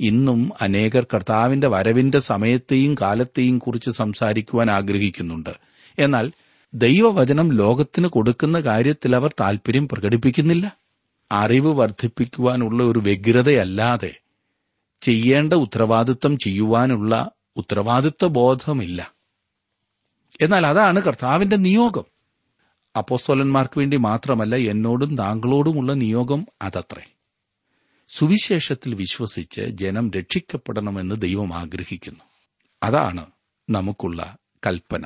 ഇന്നും അനേകർ കർത്താവിന്റെ വരവിന്റെ സമയത്തെയും കാലത്തെയും കുറിച്ച് സംസാരിക്കുവാൻ ആഗ്രഹിക്കുന്നുണ്ട്. എന്നാൽ ദൈവവചനം ലോകത്തിന് കൊടുക്കുന്ന കാര്യത്തിൽ അവർ താൽപര്യം പ്രകടിപ്പിക്കുന്നില്ല. അറിവ് വർദ്ധിപ്പിക്കുവാനുള്ള ഒരു വ്യഗ്രതയല്ലാതെ ചെയ്യേണ്ട ഉത്തരവാദിത്തം ചെയ്യുവാനുള്ള ഉത്തരവാദിത്വ ബോധമില്ല എന്നാൽ അതാണ് കർത്താവിന്റെ നിയോഗം. അപ്പോസ്തോലന്മാർക്ക് വേണ്ടി മാത്രമല്ല എന്നോടും താങ്കളോടുമുള്ള നിയോഗം അതത്രേ. സുവിശേഷത്തിൽ വിശ്വസിച്ച് ജനം രക്ഷിക്കപ്പെടണമെന്ന് ദൈവം ആഗ്രഹിക്കുന്നു. അതാണ് നമുക്കുള്ള കൽപ്പന.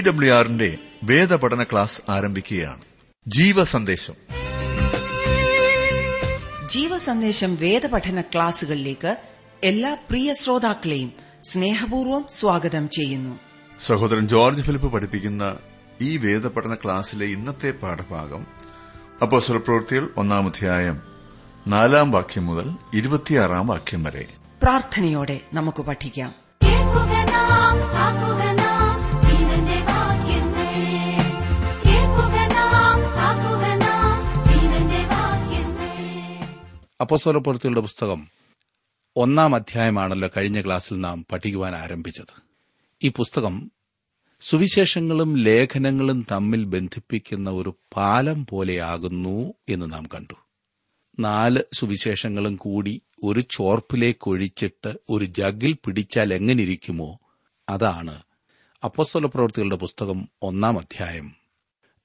ഡബ്ല്യു ആറിന്റെ വേദപഠന ക്ലാസ് ആരംഭിക്കുകയാണ്. ജീവസന്ദേശം. ജീവസന്ദേശം വേദപഠന ക്ലാസുകളിലേക്ക് എല്ലാ പ്രിയ ശ്രോതാക്കളെയും സ്നേഹപൂർവം സ്വാഗതം ചെയ്യുന്നു. സഹോദരൻ ജോർജ് ഫിലിപ്പ് പഠിപ്പിക്കുന്ന ഈ വേദപഠന ക്ലാസ്സിലെ ഇന്നത്തെ പാഠഭാഗം പ്രവൃത്തികൾ ഒന്നാം അധ്യായം നാലാം വാക്യം മുതൽ ഇരുപത്തിയാറാം വാക്യം വരെ. പ്രാർത്ഥനയോടെ നമുക്ക് പഠിക്കാം. അപ്പോസ്തലപ്പുറത്തിയുടെ പുസ്തകം ഒന്നാം അധ്യായമാണല്ലോ കഴിഞ്ഞ ക്ലാസ്സിൽ നാം പഠിക്കുവാൻ ആരംഭിച്ചത്. ഈ പുസ്തകം സുവിശേഷങ്ങളും ലേഖനങ്ങളും തമ്മിൽ ബന്ധിപ്പിക്കുന്ന ഒരു പാലം പോലെയാകുന്നു എന്ന് നാം കണ്ടു. നാല് സുവിശേഷങ്ങളും കൂടി ഒരു ചോർപ്പിലേക്കൊഴിച്ചിട്ട് ഒരു ജഗ്ഗിൽ പിടിച്ചാൽ എങ്ങനിരിക്കുമോ അതാണ് അപ്പോസ്തല പ്രവൃത്തികളുടെ പുസ്തകം ഒന്നാം അധ്യായം.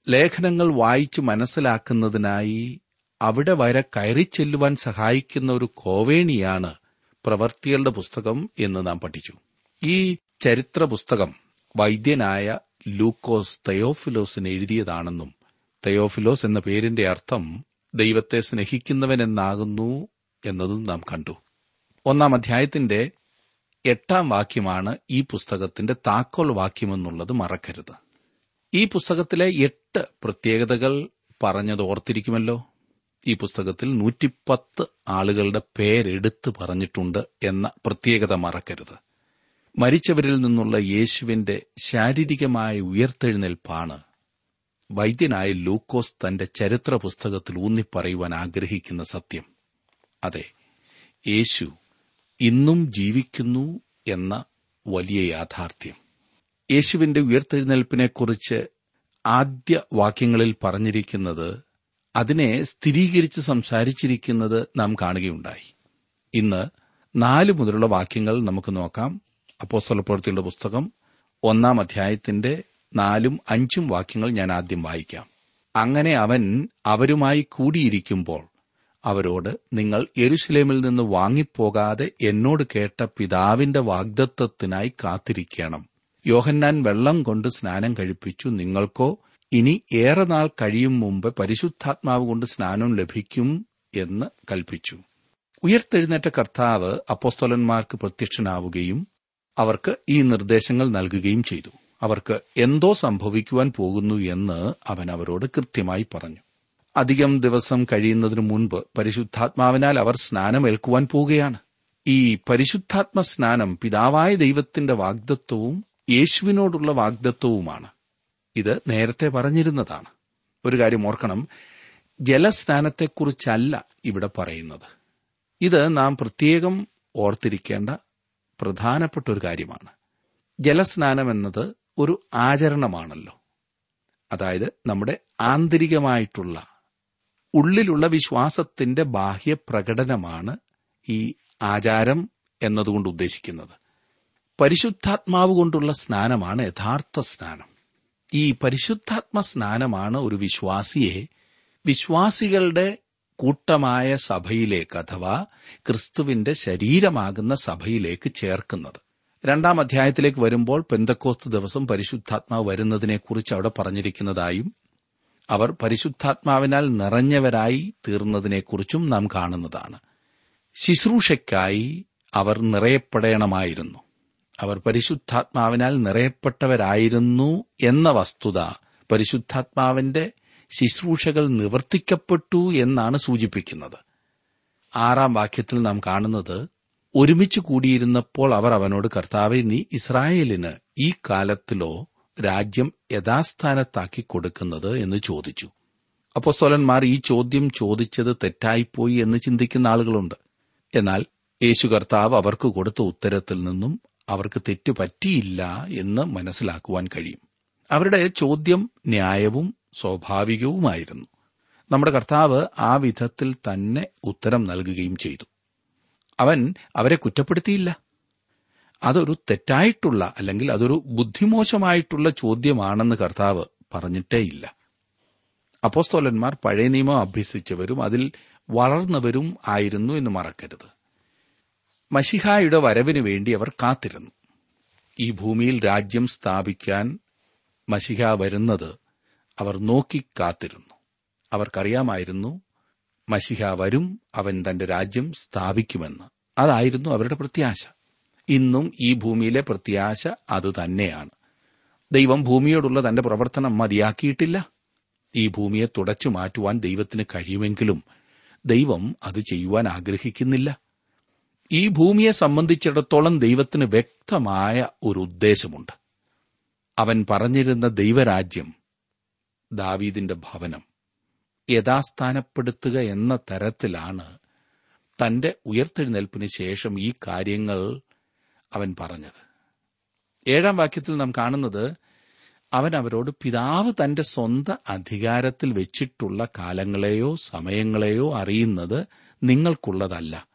ലേഖനങ്ങൾ വായിച്ചു മനസ്സിലാക്കുന്നതിനായി അവിടെ വരെ കയറിച്ചെല്ലുവാൻ സഹായിക്കുന്ന ഒരു കോവേണിയാണ് പ്രവർത്തികളുടെ പുസ്തകം എന്ന് നാം പഠിച്ചു. ഈ ചരിത്ര പുസ്തകം വൈദ്യനായ ലൂക്കോസ് തയോഫിലോസിന് എഴുതിയതാണെന്നും തയോഫിലോസ് എന്ന പേരിന്റെ അർത്ഥം ദൈവത്തെ സ്നേഹിക്കുന്നവൻ എന്നാകുന്നു എന്നതും നാം കണ്ടു. ഒന്നാം അധ്യായത്തിന്റെ എട്ടാം വാക്യമാണ് ഈ പുസ്തകത്തിന്റെ താക്കോൽ വാക്യമെന്നുള്ളത് മറക്കരുത്. ഈ പുസ്തകത്തിലെ എട്ട് പ്രത്യേകതകൾ പറഞ്ഞത് ഓർത്തിരിക്കുമല്ലോ? ഈ പുസ്തകത്തിൽ നൂറ്റിപ്പത്ത് ആളുകളുടെ പേരെടുത്ത് പറഞ്ഞിട്ടുണ്ട് എന്ന പ്രത്യേകത മറക്കരുത്. മരിച്ചവരിൽ നിന്നുള്ള യേശുവിന്റെ ശാരീരികമായ ഉയർത്തെഴുന്നേൽപ്പാണ് വൈദ്യനായ ലൂക്കോസ് തന്റെ ചരിത്ര പുസ്തകത്തിൽ ഊന്നിപ്പറയുവാൻ ആഗ്രഹിക്കുന്ന സത്യം. അതെ യേശു ഇന്നും ജീവിക്കുന്നു എന്ന വലിയ യാഥാർത്ഥ്യം. യേശുവിന്റെ ഉയർത്തെഴുന്നേൽപ്പിനെക്കുറിച്ച് ആദ്യ വാക്യങ്ങളിൽ പറഞ്ഞിരിക്കുന്നത് അതിനെ സ്ഥിരീകരിച്ച് സംസാരിച്ചിരിക്കുന്നത് നാം കാണുകയുണ്ടായി. ഇന്ന് നാല് മുതലുള്ള വാക്യങ്ങൾ നമുക്ക് നോക്കാം. അപ്പോസ്തലപ്രവൃത്തിയുടെ പുസ്തകം ഒന്നാം അധ്യായത്തിന്റെ നാലും അഞ്ചും വാക്യങ്ങൾ ഞാൻ ആദ്യം വായിക്കാം. അങ്ങനെ അവൻ അവരുമായി കൂടിയിരിക്കുമ്പോൾ അവരോട് നിങ്ങൾ യെരുശലേമിൽ നിന്ന് വാങ്ങിപ്പോകാതെ എന്നോട് കേട്ട പിതാവിന്റെ വാഗ്ദത്വത്തിനായി കാത്തിരിക്കണം. യോഹന്നാൻ വെള്ളം കൊണ്ട് സ്നാനം കഴിപ്പിച്ചു നിങ്ങൾക്കോ ഇനി ഏറെ നാൾ കഴിയും മുമ്പ് പരിശുദ്ധാത്മാവ് കൊണ്ട് സ്നാനം ലഭിക്കും എന്ന് കൽപ്പിച്ചു. ഉയർത്തെഴുന്നേറ്റ കർത്താവ് അപ്പോസ്തോലന്മാർക്ക് പ്രത്യക്ഷനാവുകയും അവർക്ക് ഈ നിർദ്ദേശങ്ങൾ നൽകുകയും ചെയ്തു. അവർക്ക് എന്തോ സംഭവിക്കുവാൻ പോകുന്നു എന്ന് അവൻ അവരോട് കൃത്യമായി പറഞ്ഞു. അധികം ദിവസം കഴിയുന്നതിനു മുൻപ് പരിശുദ്ധാത്മാവിനാൽ അവർ സ്നാനമേൽക്കുവാൻ പോവുകയാണ്. ഈ പരിശുദ്ധാത്മ സ്നാനം പിതാവായ ദൈവത്തിന്റെ വാഗ്ദത്വവും യേശുവിനോടുള്ള വാഗ്ദത്വവുമാണ്. ഇത് നേരത്തെ പറഞ്ഞിരുന്നതാണ്. ഒരു കാര്യം ഓർക്കണം. ജലസ്നാനത്തെക്കുറിച്ചല്ല ഇവിടെ പറയുന്നത്. ഇത് നാം പ്രത്യേകം ഓർത്തിരിക്കേണ്ട പ്രധാനപ്പെട്ട ഒരു കാര്യമാണ്. ജലസ്നാനം എന്നത് ഒരു ആചരണമാണല്ലോ. അതായത് നമ്മുടെ ആന്തരികമായിട്ടുള്ള ഉള്ളിലുള്ള വിശ്വാസത്തിന്റെ ബാഹ്യ പ്രകടനമാണ് ഈ ആചാരം എന്നതുകൊണ്ട് ഉദ്ദേശിക്കുന്നത്. പരിശുദ്ധാത്മാവ് കൊണ്ടുള്ള സ്നാനമാണ് യഥാർത്ഥ സ്നാനം. ഈ പരിശുദ്ധാത്മ സ്നാനമാണ് ഒരു വിശ്വാസിയെ വിശ്വാസികളുടെ കൂട്ടമായ സഭയിലേക്ക് അഥവാ ക്രിസ്തുവിന്റെ ശരീരമാകുന്ന സഭയിലേക്ക് ചേർക്കുന്നത്. രണ്ടാം അധ്യായത്തിലേക്ക് വരുമ്പോൾ പെന്തക്കോസ്ത് ദിവസം പരിശുദ്ധാത്മാവ് വരുന്നതിനെക്കുറിച്ച് അവിടെ പറഞ്ഞിരിക്കുന്നതായും അവർ പരിശുദ്ധാത്മാവിനാൽ നിറഞ്ഞവരായി തീർന്നതിനെക്കുറിച്ചും നാം കാണുന്നതാണ്. ശുശ്രൂഷയ്ക്കായി അവർ നിറയപ്പെടണമായിരുന്നു. അവർ പരിശുദ്ധാത്മാവിനാൽ നിറയപ്പെട്ടവരായിരുന്നു എന്ന വസ്തുത പരിശുദ്ധാത്മാവിന്റെ ശുശ്രൂഷകൾ നിവർത്തിക്കപ്പെട്ടു എന്നാണ് സൂചിപ്പിക്കുന്നത്. ആറാം വാക്യത്തിൽ നാം കാണുന്നത് ഒരുമിച്ച് കൂടിയിരുന്നപ്പോൾ അവർ അവനോട് കർത്താവെ നീ ഇസ്രായേലിന് ഈ കാലത്തിലോ രാജ്യം യഥാസ്ഥാനത്താക്കി കൊടുക്കുന്നത്? എന്ന് ചോദിച്ചു. അപ്പോസ്തോലന്മാർ ഈ ചോദ്യം ചോദിച്ചത് തെറ്റായിപ്പോയി എന്ന് ചിന്തിക്കുന്ന ആളുകളുണ്ട്. എന്നാൽ യേശു കർത്താവ് അവർക്ക് കൊടുത്ത ഉത്തരത്തിൽ നിന്നും അവർക്ക് തെറ്റു പറ്റിയില്ല എന്ന് മനസ്സിലാക്കുവാൻ കഴിയും. അവരുടെ ചോദ്യം ന്യായവും സ്വാഭാവികവുമായിരുന്നു. നമ്മുടെ കർത്താവ് ആ വിധത്തിൽ തന്നെ ഉത്തരം നൽകുകയും ചെയ്തു. അവൻ അവരെ കുറ്റപ്പെടുത്തിയില്ല. അതൊരു തെറ്റായിട്ടുള്ള അല്ലെങ്കിൽ അതൊരു ബുദ്ധിമോശമായിട്ടുള്ള ചോദ്യമാണെന്ന് കർത്താവ് പറഞ്ഞിട്ടേയില്ല. അപ്പോസ്തോലന്മാർ പഴയ നിയമം അഭ്യസിച്ചവരും അതിൽ വളർന്നവരും ആയിരുന്നു എന്ന് മറക്കരുത്. മഷിഹായുടെ വരവിനു വേണ്ടി അവർ കാത്തിരുന്നു. ഈ ഭൂമിയിൽ രാജ്യം സ്ഥാപിക്കാൻ മഷിഹ വരുന്നത് അവർ നോക്കി കാത്തിരുന്നു. അവർക്കറിയാമായിരുന്നു മഷിഹ വരും അവൻ തന്റെ രാജ്യം സ്ഥാപിക്കുമെന്ന്. അതായിരുന്നു അവരുടെ പ്രത്യാശ. ഇന്നും ഈ ഭൂമിയിലെ പ്രത്യാശ അത് തന്നെയാണ്. ദൈവം ഭൂമിയോടുള്ള തന്റെ പ്രവർത്തനം മതിയാക്കിയിട്ടില്ല. ഈ ഭൂമിയെ തുടച്ചു മാറ്റുവാൻ ദൈവത്തിന് കഴിയുമെങ്കിലും ദൈവം അത് ചെയ്യുവാൻ ആഗ്രഹിക്കുന്നില്ല. ഈ ഭൂമിയെ സംബന്ധിച്ചിടത്തോളം ദൈവത്തിന് വ്യക്തമായ ഒരു ഉദ്ദേശമുണ്ട്. അവൻ പറഞ്ഞിരുന്ന ദൈവരാജ്യം ദാവീദിന്റെ ഭവനം യഥാസ്ഥാനപ്പെടുത്തുക എന്ന തരത്തിലാണ് തന്റെ ഉയർത്തെഴുന്നേൽപ്പിന് ശേഷം ഈ കാര്യങ്ങൾ അവൻ പറഞ്ഞത്. ഏഴാം വാക്യത്തിൽ നാം കാണുന്നത് അവൻ അവരോട് പിതാവ് തന്റെ സ്വന്തം അധികാരത്തിൽ വെച്ചിട്ടുള്ള കാലങ്ങളെയോ സമയങ്ങളെയോ അറിയുന്നത് നിങ്ങൾക്കുള്ളതല്ല.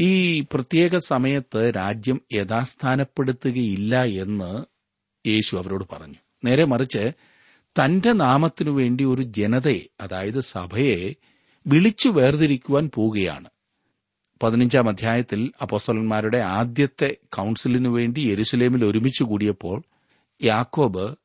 ഈ പ്രത്യേക സമയത്ത് രാജ്യം യഥാസ്ഥാനപ്പെടുത്തുകയില്ല എന്ന് യേശു അവരോട് പറഞ്ഞു. നേരെ മറിച്ച് തന്റെ നാമത്തിനു വേണ്ടി ഒരു ജനതയെ അതായത് സഭയെ വിളിച്ചു വേർതിരിക്കുവാൻ പോവുകയാണ്. പതിനഞ്ചാം അധ്യായത്തിൽ അപ്പോസ്തലന്മാരുടെ ആദ്യത്തെ കൌൺസിലിനു വേണ്ടി യെരുസലേമിൽ ഒരുമിച്ച് കൂടിയപ്പോൾ യാക്കോബ്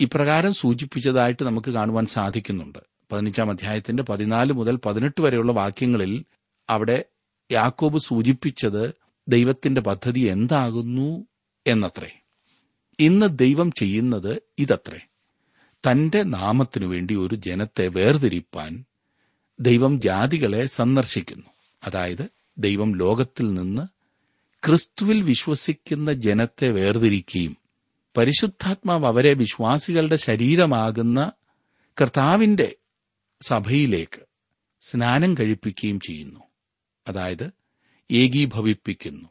ഇപ്രകാരം സൂചിപ്പിച്ചതായിട്ട് നമുക്ക് കാണുവാൻ സാധിക്കുന്നുണ്ട്. പതിനഞ്ചാം അധ്യായത്തിന്റെ പതിനാല് മുതൽ പതിനെട്ട് വരെയുള്ള വാക്യങ്ങളിൽ അവിടെ യാക്കോബ് സൂചിപ്പിച്ചത് ദൈവത്തിന്റെ പദ്ധതി എന്താകുന്നു എന്നത്രേ. ഇന്ന് ദൈവം ചെയ്യുന്നത് ഇതത്രേ. തന്റെ നാമത്തിനു വേണ്ടി ഒരു ജനത്തെ വേർതിരിപ്പാൻ ദൈവം ജാതികളെ സന്ദർശിക്കുന്നു. അതായത് ദൈവം ലോകത്തിൽ നിന്ന് ക്രിസ്തുവിൽ വിശ്വസിക്കുന്ന ജനത്തെ വേർതിരിക്കുകയും പരിശുദ്ധാത്മാവ് അവരെ വിശ്വാസികളുടെ ശരീരമാകുന്ന കർത്താവിന്റെ സഭയിലേക്ക് സ്നാനം കഴിപ്പിക്കുകയും ചെയ്യുന്നു. അതായത് ഏകീഭവിപ്പിക്കുന്നു.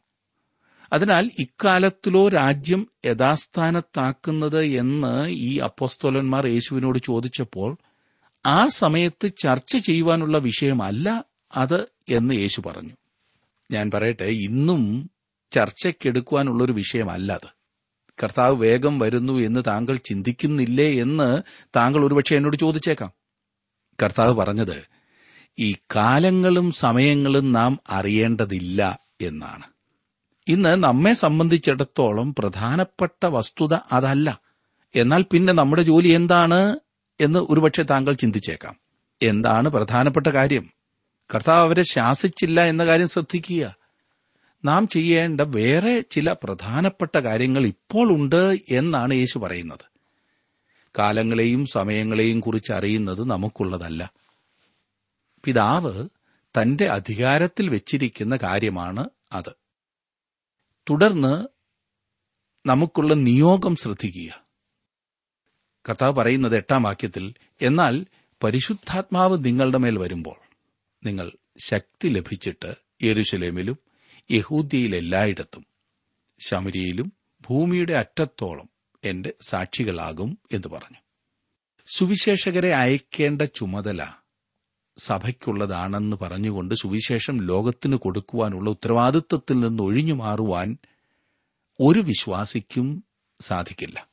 അതിനാൽ ഇക്കാലത്തിലോ രാജ്യം യഥാസ്ഥാനത്താക്കുന്നത് എന്ന് ഈ അപ്പോസ്തോലന്മാർ യേശുവിനോട് ചോദിച്ചപ്പോൾ ആ സമയത്ത് ചർച്ച ചെയ്യുവാനുള്ള വിഷയമല്ല അത് എന്ന് യേശു പറഞ്ഞു. ഞാൻ പറയട്ടെ ഇന്നും ചർച്ചയ്ക്കെടുക്കുവാനുള്ളൊരു വിഷയമല്ല അത്. കർത്താവ് വേഗം വരുന്നു എന്ന് താങ്കൾ ചിന്തിക്കുന്നില്ലേ എന്ന് താങ്കൾ ഒരുപക്ഷെ എന്നോട് ചോദിച്ചേക്കാം. കർത്താവ് പറഞ്ഞത് ഈ കാലങ്ങളും സമയങ്ങളും നാം അറിയേണ്ടതില്ല എന്നാണ്. ഇന്ന് നമ്മെ സംബന്ധിച്ചിടത്തോളം പ്രധാനപ്പെട്ട വസ്തുത അതല്ല. എന്നാൽ പിന്നെ നമ്മുടെ ജോലി എന്താണ് എന്ന് ഒരുപക്ഷെ താങ്കൾ ചിന്തിച്ചേക്കാം. എന്താണ് പ്രധാനപ്പെട്ട കാര്യം? കർത്താവ് അവരെ ശാസിച്ചില്ല എന്ന കാര്യം ശ്രദ്ധിക്കുക. നാം ചെയ്യേണ്ട വേറെ ചില പ്രധാനപ്പെട്ട കാര്യങ്ങൾ ഇപ്പോൾ ഉണ്ട് എന്നാണ് യേശു പറയുന്നത്. കാലങ്ങളെയും സമയങ്ങളെയും കുറിച്ച് അറിയുന്നത് നമുക്കുള്ളതല്ല. പിതാവ് തന്റെ അധികാരത്തിൽ വെച്ചിരിക്കുന്ന കാര്യമാണ് അത്. തുടർന്ന് നമുക്കുള്ള നിയോഗം ശ്രദ്ധിക്കുക. കർത്താവ് പറയുന്നത് എട്ടാം വാക്യത്തിൽ എന്നാൽ പരിശുദ്ധാത്മാവ് നിങ്ങളുടെ മേൽ വരുമ്പോൾ നിങ്ങൾ ശക്തി ലഭിച്ചിട്ട് യെരുശലേമിലും യഹൂദിയിലെല്ലായിടത്തും ശമരിയിലും ഭൂമിയുടെ അറ്റത്തോളം എന്റെ സാക്ഷികളാകും എന്ന് പറഞ്ഞു. സുവിശേഷകരെ അയക്കേണ്ട ചുമതല സഭയ്ക്കുള്ളതാണെന്ന് പറഞ്ഞുകൊണ്ട് സുവിശേഷം ലോകത്തിന് കൊടുക്കുവാനുള്ള ഉത്തരവാദിത്വത്തിൽ നിന്ന് ഒഴിഞ്ഞു മാറുവാൻ ഒരു വിശ്വാസിക്കും സാധിക്കില്ല.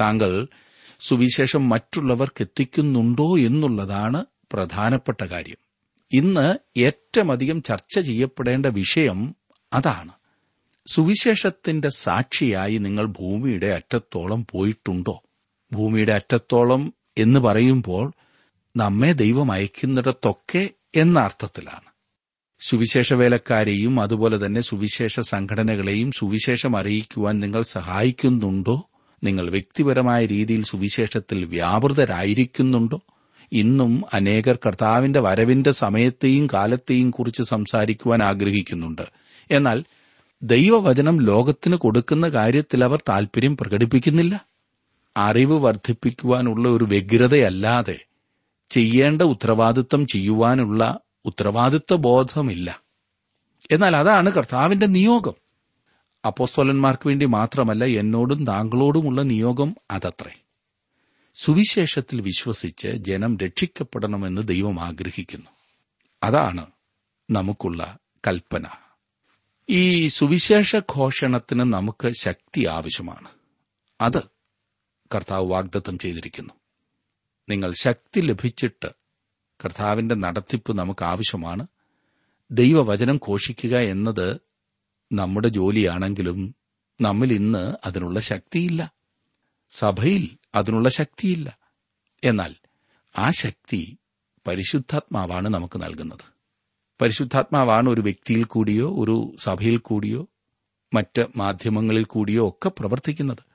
താങ്കൾ സുവിശേഷം മറ്റുള്ളവർക്ക് എത്തിക്കുന്നുണ്ടോ എന്നുള്ളതാണ് പ്രധാനപ്പെട്ട കാര്യം. ഇന്ന് ഏറ്റമധികം ചർച്ച ചെയ്യപ്പെടേണ്ട വിഷയം അതാണ്. സുവിശേഷത്തിന്റെ സാക്ഷിയായി നിങ്ങൾ ഭൂമിയുടെ അറ്റത്തോളം പോയിട്ടുണ്ടോ? ഭൂമിയുടെ അറ്റത്തോളം എന്ന് പറയുമ്പോൾ നമ്മെ ദൈവം അയക്കുന്നിടത്തൊക്കെ എന്ന അർത്ഥത്തിലാണ് സുവിശേഷ വേലക്കാരെയും അതുപോലെ തന്നെ സുവിശേഷ സംഘടനകളെയും സുവിശേഷം അറിയിക്കുവാൻ നിങ്ങൾ സഹായിക്കുന്നുണ്ടോ? നിങ്ങൾ വ്യക്തിപരമായ രീതിയിൽ സുവിശേഷത്തിൽ വ്യാപൃതരായിരിക്കുന്നുണ്ടോ? ഇന്നും അനേകർ കർത്താവിന്റെ വരവിന്റെ സമയത്തെയും കാലത്തെയും കുറിച്ച് സംസാരിക്കുവാൻ ആഗ്രഹിക്കുന്നുണ്ട്. എന്നാൽ ദൈവവചനം ലോകത്തിന് കൊടുക്കുന്ന കാര്യത്തിൽ അവർ താൽപര്യം പ്രകടിപ്പിക്കുന്നില്ല. അറിവ് വർദ്ധിപ്പിക്കുവാനുള്ള ഒരു വ്യഗ്രതയല്ലാതെ ചെയ്യേണ്ട ഉത്തരവാദിത്തം ചെയ്യുവാനുള്ള ഉത്തരവാദിത്വ ബോധമില്ല എന്നാൽ അതാണ് കർത്താവിന്റെ നിയോഗം. അപ്പോസ്തോലന്മാർക്ക് വേണ്ടി മാത്രമല്ല എന്നോടും താങ്കളോടുമുള്ള നിയോഗം അതത്രേ. സുവിശേഷത്തിൽ വിശ്വസിച്ച് ജനം രക്ഷിക്കപ്പെടണമെന്ന് ദൈവം ആഗ്രഹിക്കുന്നു. അതാണ് നമുക്കുള്ള കൽപ്പന. ഈ സുവിശേഷ ഘോഷണത്തിന് നമുക്ക് ശക്തി ആവശ്യമാണ്. അത് കർത്താവ് വാഗ്ദത്തം ചെയ്തിരിക്കുന്നു. നിങ്ങൾ ശക്തി ലഭിച്ചിട്ട് കർത്താവിന്റെ നടത്തിപ്പ് നമുക്ക് ആവശ്യമാണ് ദൈവവചനം ഘോഷിക്കുക എന്നത് നമ്മുടെ ജോലിയാണെങ്കിലും നമ്മിൽ ഇന്ന് അതിനുള്ള ശക്തിയില്ല. സഭയിൽ അതിനുള്ള ശക്തിയില്ല. എന്നാൽ ആ ശക്തി പരിശുദ്ധാത്മാവാണ് നമുക്ക് നൽകുന്നത്. പരിശുദ്ധാത്മാവാണ് ഒരു വ്യക്തിയിൽ കൂടിയോ ഒരു സഭയിൽ കൂടിയോ മറ്റ് മാധ്യമങ്ങളിൽ കൂടിയോ ഒക്കെ പ്രവർത്തിക്കുന്നത്.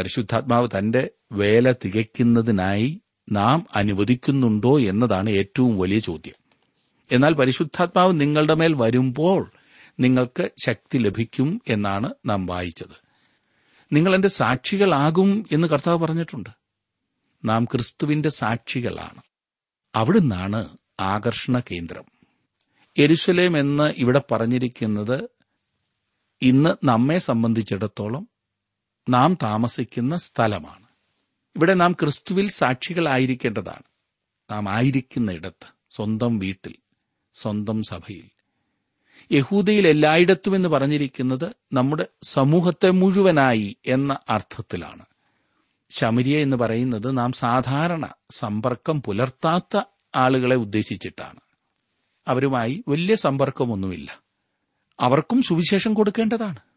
പരിശുദ്ധാത്മാവ് തന്റെ വേല തികയ്ക്കുന്നതിനായി നാം അനുവദിക്കുന്നുണ്ടോ എന്നതാണ് ഏറ്റവും വലിയ ചോദ്യം. എന്നാൽ പരിശുദ്ധാത്മാവ് നിങ്ങളുടെ മേൽ വരുമ്പോൾ നിങ്ങൾക്ക് ശക്തി ലഭിക്കും എന്നാണ് നാം വായിച്ചത്. നിങ്ങൾ എന്റെ സാക്ഷികളാകും എന്ന് കർത്താവ് പറഞ്ഞിട്ടുണ്ട്. നാം ക്രിസ്തുവിന്റെ സാക്ഷികളാണ്. അവിടുന്നാണ് ആകർഷണ കേന്ദ്രം. എരുശലേം എന്ന് ഇവിടെ പറഞ്ഞിരിക്കുന്നത് ഇന്ന് നമ്മെ സംബന്ധിച്ചിടത്തോളം നാം താമസിക്കുന്ന സ്ഥലമാണ്. ഇവിടെ നാം ക്രിസ്തുവിൽ സാക്ഷികളായിരിക്കേണ്ടതാണ്. നാം ആയിരിക്കുന്ന ഇടത്ത് സ്വന്തം വീട്ടിൽ സ്വന്തം സഭയിൽ. യഹൂദയിൽ എല്ലായിടത്തും എന്ന് പറഞ്ഞിരിക്കുന്നത് നമ്മുടെ സമൂഹത്തെ മുഴുവനായി എന്ന അർത്ഥത്തിലാണ്. ശമരിയ എന്ന് പറയുന്നത് നാം സാധാരണ സമ്പർക്കം പുലർത്താത്ത ആളുകളെ ഉദ്ദേശിച്ചിട്ടാണ്. അവരുമായി വലിയ സമ്പർക്കമൊന്നുമില്ല. അവർക്കും സുവിശേഷം കൊടുക്കേണ്ടതാണ്.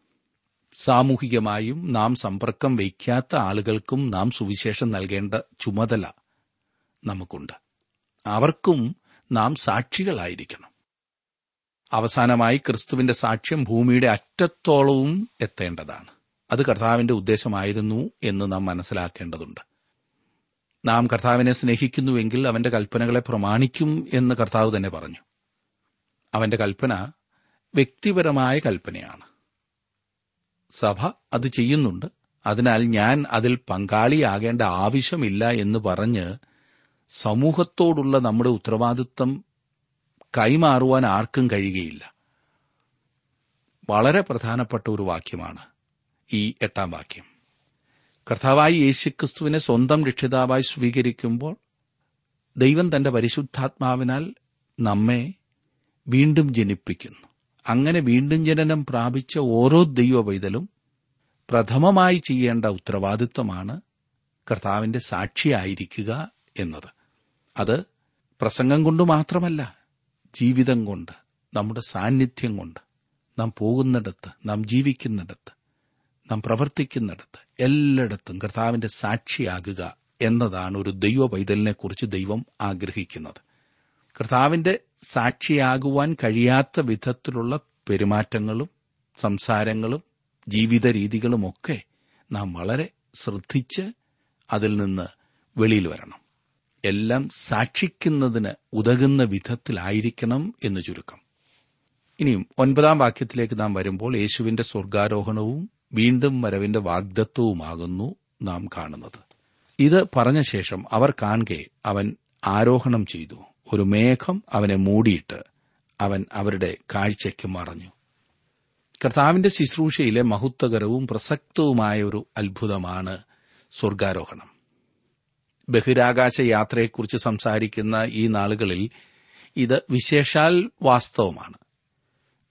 സാമൂഹികമായും നാം സമ്പർക്കം വയ്ക്കാത്ത ആളുകൾക്കും നാം സുവിശേഷം നൽകേണ്ട ചുമതല നമുക്കുണ്ട്. അവർക്കും നാം സാക്ഷികളായിരിക്കണം. അവസാനമായി ക്രിസ്തുവിന്റെ സാക്ഷ്യം ഭൂമിയുടെ അറ്റത്തോളവും എത്തേണ്ടതാണ്. അത് കർത്താവിന്റെ ഉദ്ദേശമായിരുന്നു എന്ന് നാം മനസ്സിലാക്കേണ്ടതുണ്ട്. നാം കർത്താവിനെ സ്നേഹിക്കുന്നുവെങ്കിൽ അവന്റെ കൽപ്പനകളെ പ്രമാണിക്കും എന്ന് കർത്താവ് തന്നെ പറഞ്ഞു. അവന്റെ കൽപ്പന വ്യക്തിപരമായ കൽപ്പനയാണ്. സഭ അത് ചെയ്യുന്നുണ്ട്. അതിനാൽ ഞാൻ അതിൽ പങ്കാളിയാകേണ്ട ആവശ്യമില്ല എന്ന് പറഞ്ഞ് സമൂഹത്തോടുള്ള നമ്മുടെ ഉത്തരവാദിത്വം കൈമാറുവാൻ ആർക്കും കഴിയുകയില്ല. വളരെ പ്രധാനപ്പെട്ട ഒരു വാക്യമാണ് ഈ എട്ടാം വാക്യം. കർത്താവായി യേശുക്രിസ്തുവിനെ സ്വന്തം രക്ഷിതാവായി സ്വീകരിക്കുമ്പോൾ ദൈവം തന്റെ പരിശുദ്ധാത്മാവിനാൽ നമ്മെ വീണ്ടും ജനിപ്പിക്കുന്നു. അങ്ങനെ വീണ്ടും ജനനം പ്രാപിച്ച ഓരോ ദൈവ പൈതലും പ്രഥമമായി ചെയ്യേണ്ട ഉത്തരവാദിത്വമാണ് കർത്താവിന്റെ സാക്ഷിയായിരിക്കുക എന്നത്. അത് പ്രസംഗം കൊണ്ട് മാത്രമല്ല ജീവിതം കൊണ്ട് നമ്മുടെ സാന്നിധ്യം കൊണ്ട് നാം പോകുന്നിടത്ത് നാം ജീവിക്കുന്നിടത്ത് നാം പ്രവർത്തിക്കുന്നിടത്ത് എല്ലായിടത്തും കർത്താവിന്റെ സാക്ഷിയാകുക എന്നതാണ് ഒരു ദൈവ പൈതലിനെക്കുറിച്ച് ദൈവം ആഗ്രഹിക്കുന്നത്. കർത്താവിന്റെ സാക്ഷിയാകുവാൻ കഴിയാത്ത വിധത്തിലുള്ള പെരുമാറ്റങ്ങളും സംസാരങ്ങളും ജീവിത രീതികളുമൊക്കെ നാം വളരെ ശ്രദ്ധിച്ച് അതിൽ നിന്ന് വെളിയിൽ വരണം. എല്ലാം സാക്ഷിക്കുന്നതിന് ഉതകുന്ന വിധത്തിലായിരിക്കണം എന്ന് ചുരുക്കം. ഇനിയും ഒൻപതാം വാക്യത്തിലേക്ക് നാം വരുമ്പോൾ യേശുവിന്റെ സ്വർഗാരോഹണവും വീണ്ടും വരവിന്റെ വാഗ്ദത്വവുമാകുന്നു നാം കാണുന്നത്. ഇത് പറഞ്ഞ ശേഷം അവർ കാണുകെ അവൻ ആരോഹണം ചെയ്തു. ഒരു മേഘം അവനെ മൂടിയിട്ട് അവൻ അവരുടെ കാഴ്ചയ്ക്ക് മറഞ്ഞു. കർത്താവിന്റെ ശുശ്രൂഷയിലെ മഹത്വകരവും പ്രസക്തവുമായ ഒരു അത്ഭുതമാണ് സ്വർഗാരോഹണം. ബഹിരാകാശ യാത്രയെക്കുറിച്ച് സംസാരിക്കുന്ന ഈ നാളുകളിൽ ഇത് വിശേഷാൽ വാസ്തവമാണ്.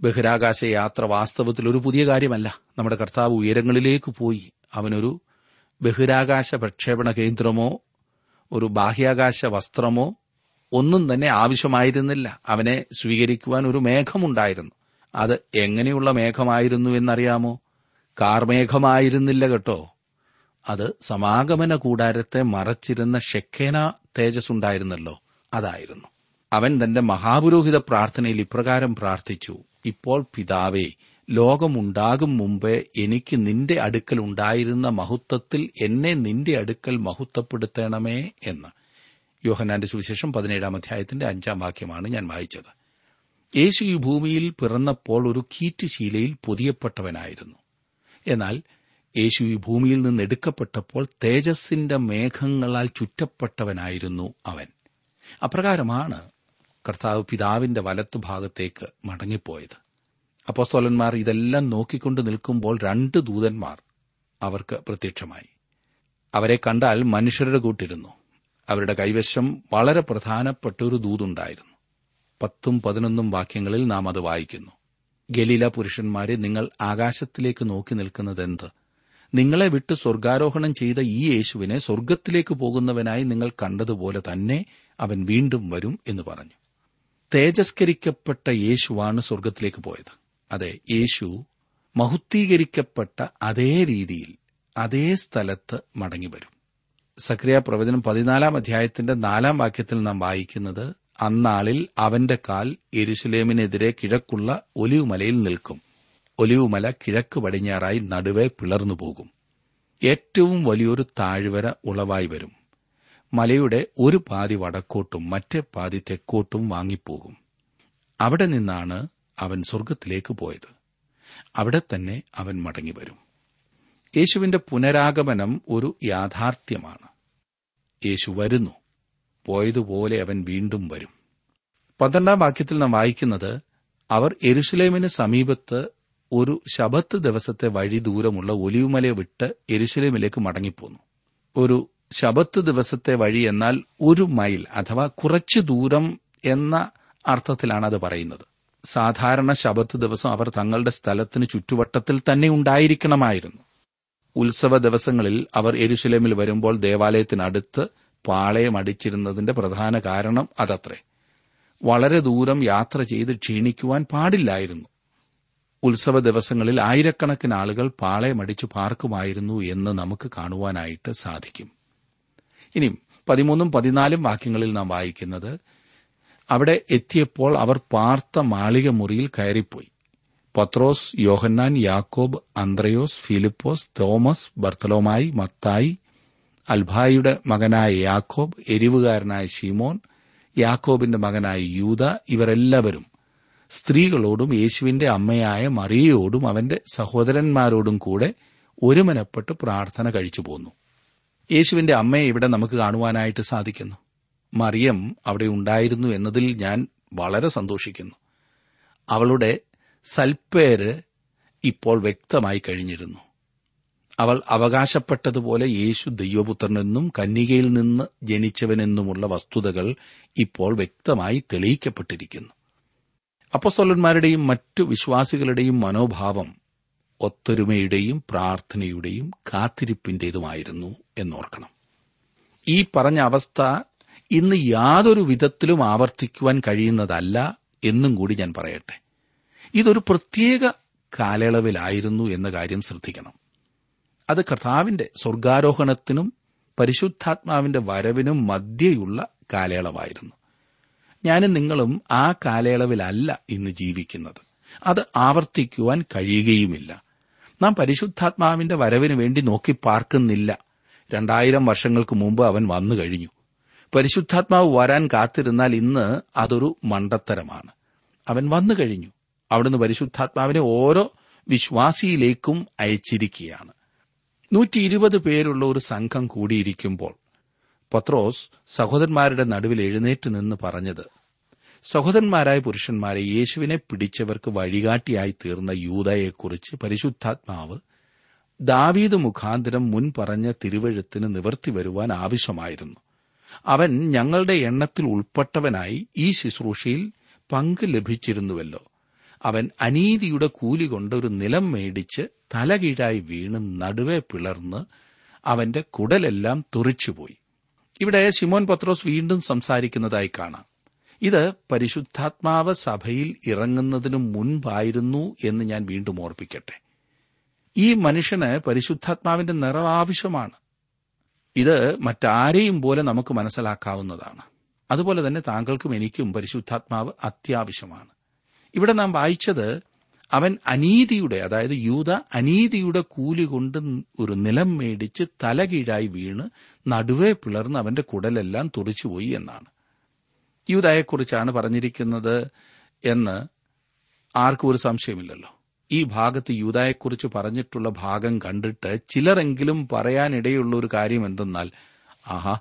ബഹിരാകാശ യാത്ര വാസ്തവത്തിൽ ഒരു പുതിയ കാര്യമല്ല. നമ്മുടെ കർത്താവ് ഉയരങ്ങളിലേക്ക് പോയി. അവനൊരു ബഹിരാകാശ പ്രക്ഷേപണ കേന്ദ്രമോ ഒരു ബാഹ്യാകാശ വസ്ത്രമോ ഒന്നും തന്നെ ആവശ്യമായിരുന്നില്ല. അവനെ സ്വീകരിക്കുവാൻ ഒരു മേഘമുണ്ടായിരുന്നു. അത് എങ്ങനെയുള്ള മേഘമായിരുന്നു എന്നറിയാമോ? കാർമേഘമായിരുന്നില്ല കേട്ടോ. അത് സമാഗമന കൂടാരത്തെ മറച്ചിരുന്ന ഷെഖേന തേജസ് ഉണ്ടായിരുന്നല്ലോ അതായിരുന്നു. അവൻ തന്റെ മഹാപുരോഹിത പ്രാർത്ഥനയിൽ ഇപ്രകാരം പ്രാർത്ഥിച്ചു. ഇപ്പോൾ പിതാവേ ലോകമുണ്ടാകും മുമ്പേ എനിക്ക് നിന്റെ അടുക്കൽ ഉണ്ടായിരുന്ന മഹത്വത്തിൽ എന്നെ നിന്റെ അടുക്കൽ മഹത്വപ്പെടുത്തണമേ എന്ന്. യോഹനാന്റെ സുവിശേഷം പതിനേഴാം അധ്യായത്തിന്റെ അഞ്ചാം വാക്യമാണ് ഞാൻ വായിച്ചത്. യേശു ഈ ഭൂമിയിൽ പിറന്നപ്പോൾ ഒരു കീറ്റുശീലയിൽ പൊതിയപ്പെട്ടവനായിരുന്നു. എന്നാൽ യേശു ഈ ഭൂമിയിൽ നിന്ന് എടുക്കപ്പെട്ടപ്പോൾ തേജസ്സിന്റെ മേഘങ്ങളാൽ ചുറ്റപ്പെട്ടവനായിരുന്നു അവൻ. അപ്രകാരമാണ് കർത്താവ് പിതാവിന്റെ വലത്തു ഭാഗത്തേക്ക് മടങ്ങിപ്പോയത്. അപ്പോസ്തോലന്മാർ ഇതെല്ലാം നോക്കിക്കൊണ്ട് നിൽക്കുമ്പോൾ രണ്ട് ദൂതന്മാർ അവർക്ക് പ്രത്യക്ഷമായി. അവരെ കണ്ടാൽ മനുഷ്യരുടെ കൂട്ടിരുന്നു. അവരുടെ കൈവശം വളരെ പ്രധാനപ്പെട്ട ഒരു ദൂതുണ്ടായിരുന്നു. പത്തും പതിനൊന്നും വാക്യങ്ങളിൽ നാം അത് വായിക്കുന്നു. ഗലീല പുരുഷന്മാരെ നിങ്ങൾ ആകാശത്തിലേക്ക് നോക്കി നിൽക്കുന്നതെന്ത്? നിങ്ങളെ വിട്ട് സ്വർഗാരോഹണം ചെയ്ത ഈ യേശുവിനെ സ്വർഗത്തിലേക്ക് പോകുന്നവനായി നിങ്ങൾ കണ്ടതുപോലെ തന്നെ അവൻ വീണ്ടും വരും എന്ന് പറഞ്ഞു. തേജസ്കരിക്കപ്പെട്ട യേശുവാണ് സ്വർഗത്തിലേക്ക് പോയത്. അതെ യേശു മഹുദ്ധീകരിക്കപ്പെട്ട അതേ രീതിയിൽ അതേ സ്ഥലത്ത് മടങ്ങിവരും. സക്രിയ പ്രവചനം പതിനാലാം അധ്യായത്തിന്റെ നാലാം വാക്യത്തിൽ നാം വായിക്കുന്നത് അന്നാളിൽ അവന്റെ കാൽ എരുസലേമിനെതിരെ കിഴക്കുള്ള ഒലിവുമലയിൽ നിൽക്കും. ഒലിവുമല കിഴക്ക് പടിഞ്ഞാറായി നടുവേ പിളർന്നു പോകും. ഏറ്റവും വലിയൊരു താഴ്വര ഉളവായി വരും. മലയുടെ ഒരു പാതി വടക്കോട്ടും മറ്റേ പാതി തെക്കോട്ടും വാങ്ങിപ്പോകും. അവിടെ നിന്നാണ് അവൻ സ്വർഗത്തിലേക്ക് പോയത്. അവിടെ തന്നെ അവൻ മടങ്ങിവരും. യേശുവിന്റെ പുനരാഗമനം ഒരു യാഥാർത്ഥ്യമാണ്. യേശു വരുന്നു. പോയതുപോലെ അവൻ വീണ്ടും വരും. പന്ത്രണ്ടാം വാക്യത്തിൽ നാം വായിക്കുന്നത് അവർ എരുഷലേമിന് സമീപത്ത് ഒരു ശബത്ത് ദിവസത്തെ വഴി ദൂരമുള്ള ഒലിവുമലയെ വിട്ട് എരുഷലേമിലേക്ക് മടങ്ങിപ്പോന്നു. ഒരു ശബത്ത് ദിവസത്തെ വഴി എന്നാൽ ഒരു മൈൽ അഥവാ കുറച്ചു ദൂരം എന്ന അർത്ഥത്തിലാണ് അത് പറയുന്നത്. സാധാരണ ശബത്ത് ദിവസം അവർ തങ്ങളുടെ സ്ഥലത്തിന് ചുറ്റുവട്ടത്തിൽ തന്നെ ഉണ്ടായിരിക്കണമായിരുന്നു. ഉത്സവ ദിവസങ്ങളിൽ അവർ എരുശലേമിൽ വരുമ്പോൾ ദേവാലയത്തിനടുത്ത് പാളയം അടിച്ചിരുന്നതിന്റെ പ്രധാന കാരണം അതത്രേ. വളരെ ദൂരം യാത്ര ചെയ്ത് ക്ഷീണിക്കുവാൻ പാടില്ലായിരുന്നു. ഉത്സവ ദിവസങ്ങളിൽ ആയിരക്കണക്കിന് ആളുകൾ പാളയമടിച്ചു പാർക്കുമായിരുന്നു എന്ന് നമുക്ക് കാണുവാനായിട്ട് സാധിക്കും. ഇനി പതിമൂന്നും പതിനാലും വാക്യങ്ങളിൽ നാം വായിക്കുന്നത് അവിടെ എത്തിയപ്പോൾ അവർ പാർത്ത മാളിക മുറിയിൽ കയറിപ്പോയി. പത്രോസ് യോഹന്നാൻ യാക്കോബ് അന്ത്രയോസ് ഫിലിപ്പോസ് തോമസ് ബർത്തലോമായി മത്തായി അൽഭായിയുടെ മകനായ യാക്കോബ് എരിവുകാരനായ ഷിമോൻ യാക്കോബിന്റെ മകനായ യൂത ഇവരെല്ലാവരും സ്ത്രീകളോടും യേശുവിന്റെ അമ്മയായ മറിയയോടും അവന്റെ സഹോദരന്മാരോടും കൂടെ ഒരുമനപ്പെട്ട് പ്രാർത്ഥന കഴിച്ചു പോന്നു. യേശുവിന്റെ അമ്മയെ ഇവിടെ നമുക്ക് കാണുവാനായിട്ട് സാധിക്കുന്നു. മറിയം അവിടെ ഉണ്ടായിരുന്നു എന്നതിൽ ഞാൻ വളരെ സന്തോഷിക്കുന്നു. അവളുടെ സൽപ്പേര് ഇപ്പോൾ വ്യക്തമായി കഴിഞ്ഞിരുന്നു. അവൾ അവകാശപ്പെട്ടതുപോലെ യേശു ദൈവപുത്രനെന്നും കന്യകയിൽ നിന്ന് ജനിച്ചവനെന്നുമുള്ള വസ്തുതകൾ ഇപ്പോൾ വ്യക്തമായി തെളിയിക്കപ്പെട്ടിരിക്കുന്നു. അപ്പസ്തോലന്മാരുടെയും മറ്റു വിശ്വാസികളുടെയും മനോഭാവം ഒത്തൊരുമയുടെയും പ്രാർത്ഥനയുടെയും കാത്തിരിപ്പിന്റേതുമായിരുന്നു എന്നോർക്കണം. ഈ പറഞ്ഞ അവസ്ഥ ഇന്ന് യാതൊരു വിധത്തിലും ആവർത്തിക്കുവാൻ കഴിയുന്നതല്ല എന്നും കൂടി ഞാൻ പറയട്ടെ. ഇതൊരു പ്രത്യേക കാലയളവിലായിരുന്നു എന്ന കാര്യം ശ്രദ്ധിക്കണം. അത് കർത്താവിന്റെ സ്വർഗാരോഹണത്തിനും പരിശുദ്ധാത്മാവിന്റെ വരവിനും മധ്യയുള്ള കാലയളവായിരുന്നു. ഞാനും നിങ്ങളും ആ കാലയളവിലല്ല ഇന്ന് ജീവിക്കുന്നത്. അത് ആവർത്തിക്കുവാൻ കഴിയുകയുമില്ല. നാം പരിശുദ്ധാത്മാവിന്റെ വരവിന് വേണ്ടി നോക്കി പാർക്കുന്നില്ല. രണ്ടായിരം വർഷങ്ങൾക്ക് മുമ്പ് അവൻ വന്നു കഴിഞ്ഞു. പരിശുദ്ധാത്മാവ് വരാൻ കാത്തിരുന്നാൽ ഇന്ന് അതൊരു മണ്ടത്തരമാണ്. അവൻ വന്നു കഴിഞ്ഞു. അവിടുന്ന് പരിശുദ്ധാത്മാവിനെ ഓരോ വിശ്വാസിയിലേക്കും അയച്ചിരിക്കുകയാണ്. നൂറ്റി ഇരുപത് പേരുള്ള ഒരു സംഘം കൂടിയിരിക്കുമ്പോൾ പത്രോസ് സഹോദരന്മാരുടെ നടുവിൽ എഴുന്നേറ്റ് നിന്ന് പറഞ്ഞത് സഹോദരന്മാരായ പുരുഷന്മാരെ യേശുവിനെ പിടിച്ചവർക്ക് വഴികാട്ടിയായി തീർന്ന യൂതയെക്കുറിച്ച് പരിശുദ്ധാത്മാവ് ദാവീദ് മുഖാന്തരം മുൻ പറഞ്ഞ തിരുവഴുത്തിന് നിവർത്തി വരുവാൻ ആവശ്യമായിരുന്നു. അവൻ ഞങ്ങളുടെ എണ്ണത്തിൽ ഉൾപ്പെട്ടവനായി ഈ ശുശ്രൂഷയിൽ പങ്ക് ലഭിച്ചിരുന്നുവല്ലോ. അവൻ അനീതിയുടെ കൂലി കൊണ്ട് ഒരു നിലം മേടിച്ച് തലകീഴായി വീണ് നടുവേ പിളർന്ന് അവന്റെ കുടലെല്ലാം തുറിച്ചുപോയി. ഇവിടെ ശിമോൻ പത്രോസ് വീണ്ടും സംസാരിക്കുന്നതായി കാണാം. ഇത് പരിശുദ്ധാത്മാവ് സഭയിൽ ഇറങ്ങുന്നതിനു മുൻപായിരുന്നു എന്ന് ഞാൻ വീണ്ടും ഓർപ്പിക്കട്ടെ. ഈ മനുഷ്യന് പരിശുദ്ധാത്മാവിന്റെ നിറവ് ആവശ്യമാണ്. ഇത് മറ്റാരെയും പോലെ നമുക്ക് മനസ്സിലാക്കാവുന്നതാണ്. അതുപോലെ തന്നെ താങ്കൾക്കും എനിക്കും പരിശുദ്ധാത്മാവ് അത്യാവശ്യമാണ്. ഇവിടെ നാം വായിച്ചത് അവൻ അനീതിയുടെ അതായത് യൂത അനീതിയുടെ കൂലി കൊണ്ട് ഒരു നിലം മേടിച്ച് തലകീഴായി വീണ് നടുവേ പിളർന്ന് അവന്റെ കുടലെല്ലാം തുറിച്ചുപോയി എന്നാണ്. യൂതായെക്കുറിച്ചാണ് പറഞ്ഞിരിക്കുന്നത് എന്ന് ആർക്കും ഒരു സംശയമില്ലല്ലോ. ഈ ഭാഗത്ത് യൂതായെക്കുറിച്ച് പറഞ്ഞിട്ടുള്ള ഭാഗം കണ്ടിട്ട് ചിലരെങ്കിലും പറയാനിടയുള്ള ഒരു കാര്യം എന്തെന്നാൽ ആഹാ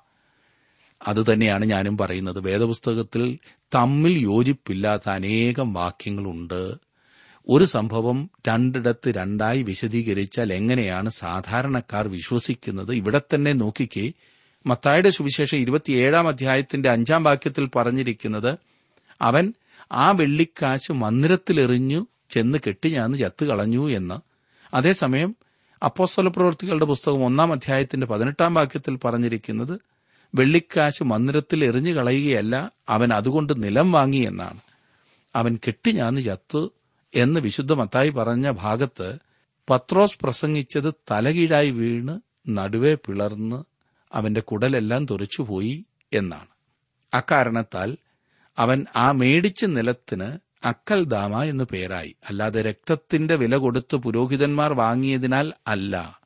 അത് തന്നെയാണ് ഞാനും പറയുന്നത്. വേദപുസ്തകത്തിൽ തമ്മിൽ യോജിപ്പില്ലാത്ത അനേകം വാക്യങ്ങളുണ്ട്. ഒരു സംഭവം രണ്ടിടത്ത് രണ്ടായി വിശദീകരിച്ചാൽ എങ്ങനെയാണ് സാധാരണക്കാർ വിശ്വസിക്കുന്നത്? ഇവിടെ തന്നെ നോക്കിക്കേ. മത്തായുടെ സുവിശേഷം ഇരുപത്തിയേഴാം അധ്യായത്തിന്റെ അഞ്ചാം വാക്യത്തിൽ പറഞ്ഞിരിക്കുന്നത് അവൻ ആ വെള്ളിക്കാശ് മന്ദിരത്തിലെറിഞ്ഞു ചെന്ന് കെട്ടിഞ്ഞാന്ന് ചത്തുകളഞ്ഞു എന്ന്. അതേസമയം അപ്പോസ്തല പ്രവൃത്തികളുടെ പുസ്തകം ഒന്നാം അധ്യായത്തിന്റെ പതിനെട്ടാം വാക്യത്തിൽ പറഞ്ഞിരിക്കുന്നത് വെള്ളിക്കാശ് മന്ദിരത്തിൽ എറിഞ്ഞു കളയുകയല്ല അവൻ അതുകൊണ്ട് നിലം വാങ്ങി എന്നാണ്. അവൻ കെട്ടിഞ്ഞാന്ന് ചത്തു എന്ന് വിശുദ്ധ മത്തായി പറഞ്ഞ ഭാഗത്ത് പത്രോസ് പ്രസംഗിച്ചത് തലകീഴായി വീണ് നടുവേ പിളർന്ന് അവന്റെ കുടലെല്ലാം തുറച്ചുപോയി എന്നാണ്. അക്കാരണത്താൽ അവൻ ആ മേടിച്ച നിലത്തിന് അക്കൽദാമ എന്ന് പേരായി. അല്ലാതെ രക്തത്തിന്റെ വില കൊടുത്ത് പുരോഹിതന്മാർ വാങ്ങിയതിനാൽ അല്ല.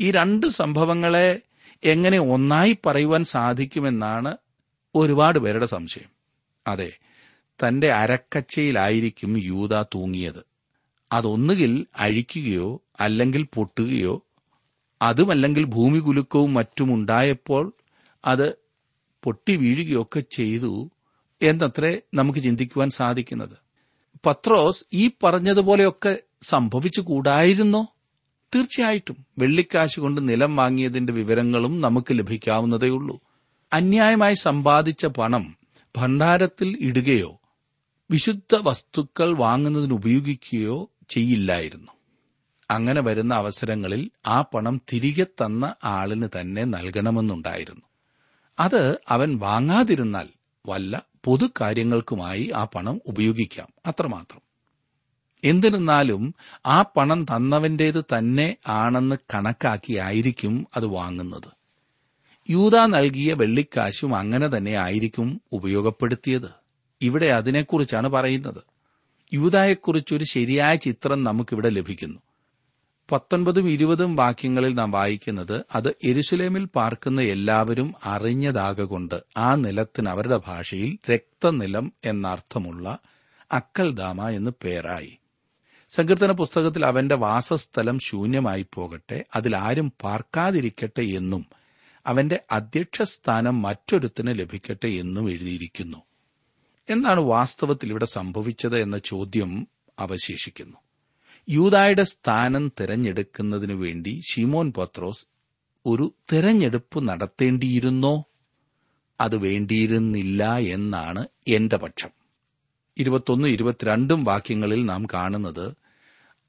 ഈ രണ്ട് സംഭവങ്ങളെ എങ്ങനെ ഒന്നായി പറയുവാൻ സാധിക്കുമെന്നാണ് ഒരുപാട് പേരുടെ സംശയം. അതെ തന്റെ അരക്കച്ചയിലായിരിക്കും യൂത തൂങ്ങിയത്. അതൊന്നുകിൽ അഴിക്കുകയോ അല്ലെങ്കിൽ പൊട്ടുകയോ അതുമല്ലെങ്കിൽ ഭൂമി കുലുക്കവും മറ്റുമുണ്ടായപ്പോൾ അത് പൊട്ടി വീഴുകയൊക്കെ ചെയ്തു എന്നത്രേ നമുക്ക് ചിന്തിക്കുവാൻ സാധിക്കുന്നത്. പത്രോസ് ഈ പറഞ്ഞതുപോലെയൊക്കെ സംഭവിച്ചു കൂടായിരുന്നോ തീർച്ചയായിട്ടും വെള്ളിക്കാശ് കൊണ്ട് നിലം വാങ്ങിയതിന്റെ വിവരങ്ങളും നമുക്ക് ലഭിക്കാവുന്നതേയുള്ളൂ അന്യായമായി സമ്പാദിച്ച പണം ഭണ്ഡാരത്തിൽ ഇടുകയോ വിശുദ്ധ വസ്തുക്കൾ വാങ്ങുന്നതിന് ഉപയോഗിക്കുകയോ ചെയ്യില്ലായിരുന്നു. അങ്ങനെ വരുന്ന അവസരങ്ങളിൽ ആ പണം തിരികെ തന്ന ആളിന് തന്നെ നൽകണമെന്നുണ്ടായിരുന്നു. അത് അവൻ വാങ്ങാതിരുന്നാൽ വല്ല പൊതു കാര്യങ്ങൾക്കുമായി ആ പണം ഉപയോഗിക്കാം. അത്രമാത്രം. എന്നിരുന്നാലും ആ പണം തന്നവന്റേത് തന്നെ ആണെന്ന് കണക്കാക്കിയായിരിക്കും അത് വാങ്ങുന്നത്. യൂത നൽകിയ വെള്ളിക്കാശും അങ്ങനെ തന്നെ ആയിരിക്കും ഉപയോഗപ്പെടുത്തിയത്. ഇവിടെ അതിനെക്കുറിച്ചാണ് പറയുന്നത്. യൂതായെക്കുറിച്ചൊരു ശരിയായ ചിത്രം നമുക്കിവിടെ ലഭിക്കുന്നു. പത്തൊൻപതും ഇരുപതും വാക്യങ്ങളിൽ നാം വായിക്കുന്നത് അത് എരുസലേമിൽ പാർക്കുന്ന എല്ലാവരും അറിഞ്ഞതാകൊണ്ട് ആ നിലത്തിന് അവരുടെ ഭാഷയിൽ രക്തനിലം എന്നർത്ഥമുള്ള അക്കൽദാമ എന്ന് പേരായി. സങ്കീർത്തന പുസ്തകത്തിൽ അവന്റെ വാസസ്ഥലം ശൂന്യമായി പോകട്ടെ അതിലാരും പാർക്കാതിരിക്കട്ടെ എന്നും അവന്റെ അധ്യക്ഷസ്ഥാനം മറ്റൊരുത്തിന് ലഭിക്കട്ടെ എന്നും എഴുതിയിരിക്കുന്നു. എന്നാണ് വാസ്തവത്തിൽ ഇവിടെ സംഭവിച്ചത് എന്ന ചോദ്യം അവശേഷിക്കുന്നു. യൂതായുടെ സ്ഥാനം തിരഞ്ഞെടുക്കുന്നതിനു വേണ്ടി ഷിമോൻ പത്രോസ് ഒരു തിരഞ്ഞെടുപ്പ് നടത്തേണ്ടിയിരുന്നോ? അത് വേണ്ടിയിരുന്നില്ല എന്നാണ് എന്റെ പക്ഷം. ഇരുപത്തൊന്നും ഇരുപത്തിരണ്ടും വാക്യങ്ങളിൽ നാം കാണുന്നത്